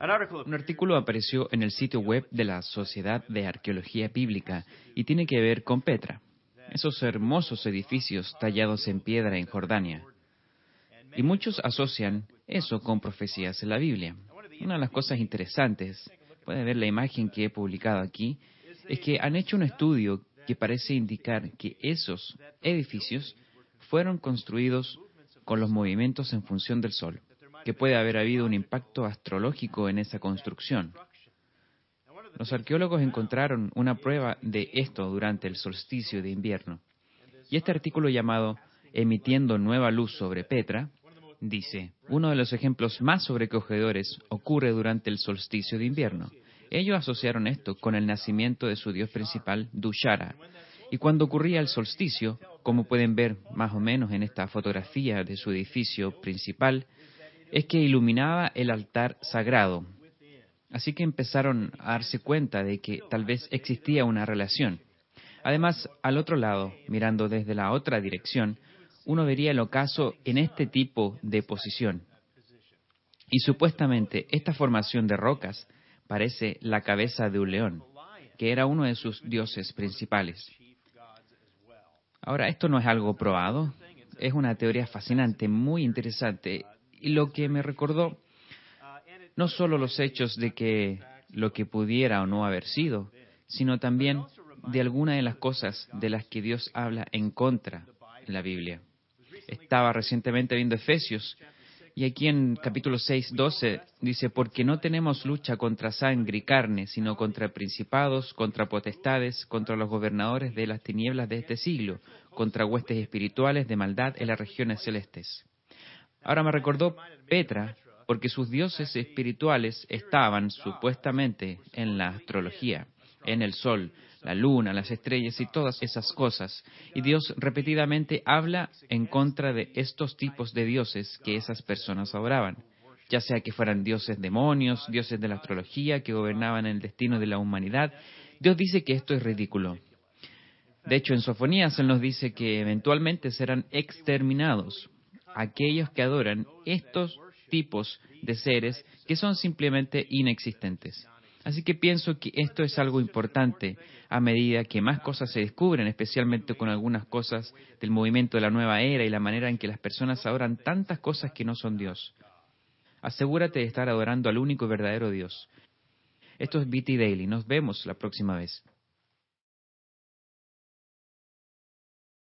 Un artículo apareció en el sitio web de la Sociedad de Arqueología Bíblica y tiene que ver con Petra, esos hermosos edificios tallados en piedra en Jordania. Y muchos asocian eso con profecías en la Biblia. Una de las cosas interesantes, puede ver la imagen que he publicado aquí, es que han hecho un estudio que parece indicar que esos edificios fueron construidos con los movimientos en función del Sol que puede haber habido un impacto astrológico en esa construcción. Los arqueólogos encontraron una prueba de esto durante el solsticio de invierno. Y este artículo llamado Emitiendo nueva luz sobre Petra dice, uno de los ejemplos más sobrecogedores ocurre durante el solsticio de invierno. Ellos asociaron esto con el nacimiento de su dios principal, Dushara. Y cuando ocurría el solsticio, como pueden ver más o menos en esta fotografía de su edificio principal, es que iluminaba el altar sagrado. Así que empezaron a darse cuenta de que tal vez existía una relación. Además, al otro lado, mirando desde la otra dirección, uno vería el ocaso en este tipo de posición. Y supuestamente esta formación de rocas parece la cabeza de un león, que era uno de sus dioses principales. Ahora, esto no es algo probado, es una teoría fascinante, muy interesante, y lo que me recordó no solo los hechos de que lo que pudiera o no haber sido, sino también de alguna de las cosas de las que Dios habla en contra en la Biblia. Estaba recientemente viendo Efesios y aquí en capítulo 6, 12 dice, porque no tenemos lucha contra sangre y carne, sino contra principados, contra potestades, contra los gobernadores de las tinieblas de este siglo, contra huestes espirituales de maldad en las regiones celestes. Ahora me recordó Petra, porque sus dioses espirituales estaban supuestamente en la astrología, en el sol, la luna, las estrellas y todas esas cosas. Y Dios repetidamente habla en contra de estos tipos de dioses que esas personas adoraban, ya sea que fueran dioses demonios, dioses de la astrología que gobernaban el destino de la humanidad. Dios dice que esto es ridículo. De hecho, en Sofonías Él nos dice que eventualmente serán exterminados aquellos que adoran estos tipos de seres que son simplemente inexistentes. Así que pienso que esto es algo importante a medida que más cosas se descubren, especialmente con algunas cosas del movimiento de la nueva era y la manera en que las personas adoran tantas cosas que no son Dios. Asegúrate de estar adorando al único verdadero Dios. Esto es BT Daily. Nos vemos la próxima vez.